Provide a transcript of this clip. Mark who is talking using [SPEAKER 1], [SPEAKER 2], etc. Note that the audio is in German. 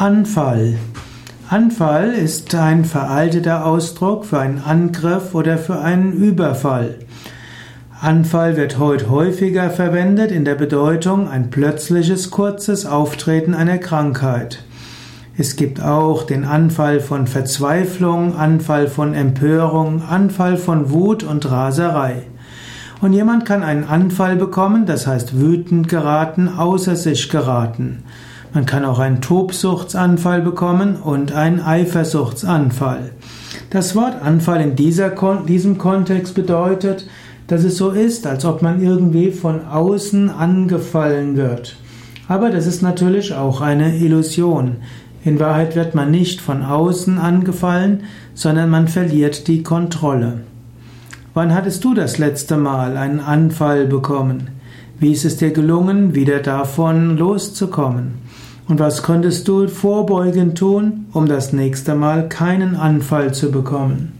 [SPEAKER 1] Anfall. Anfall ist ein veralteter Ausdruck für einen Angriff oder für einen Überfall. Anfall wird heute häufiger verwendet in der Bedeutung ein plötzliches, kurzes Auftreten einer Krankheit. Es gibt auch den Anfall von Verzweiflung, Anfall von Empörung, Anfall von Wut und Raserei. Und jemand kann einen Anfall bekommen, das heißt wütend geraten, außer sich geraten. Man kann auch einen Tobsuchtsanfall bekommen und einen Eifersuchtsanfall. Das Wort Anfall in dieser, diesem Kontext bedeutet, dass es so ist, als ob man irgendwie von außen angefallen wird. Aber das ist natürlich auch eine Illusion. In Wahrheit wird man nicht von außen angefallen, sondern man verliert die Kontrolle. Wann hattest du das letzte Mal einen Anfall bekommen? Wie ist es dir gelungen, wieder davon loszukommen? Und was könntest du vorbeugend tun, um das nächste Mal keinen Anfall zu bekommen?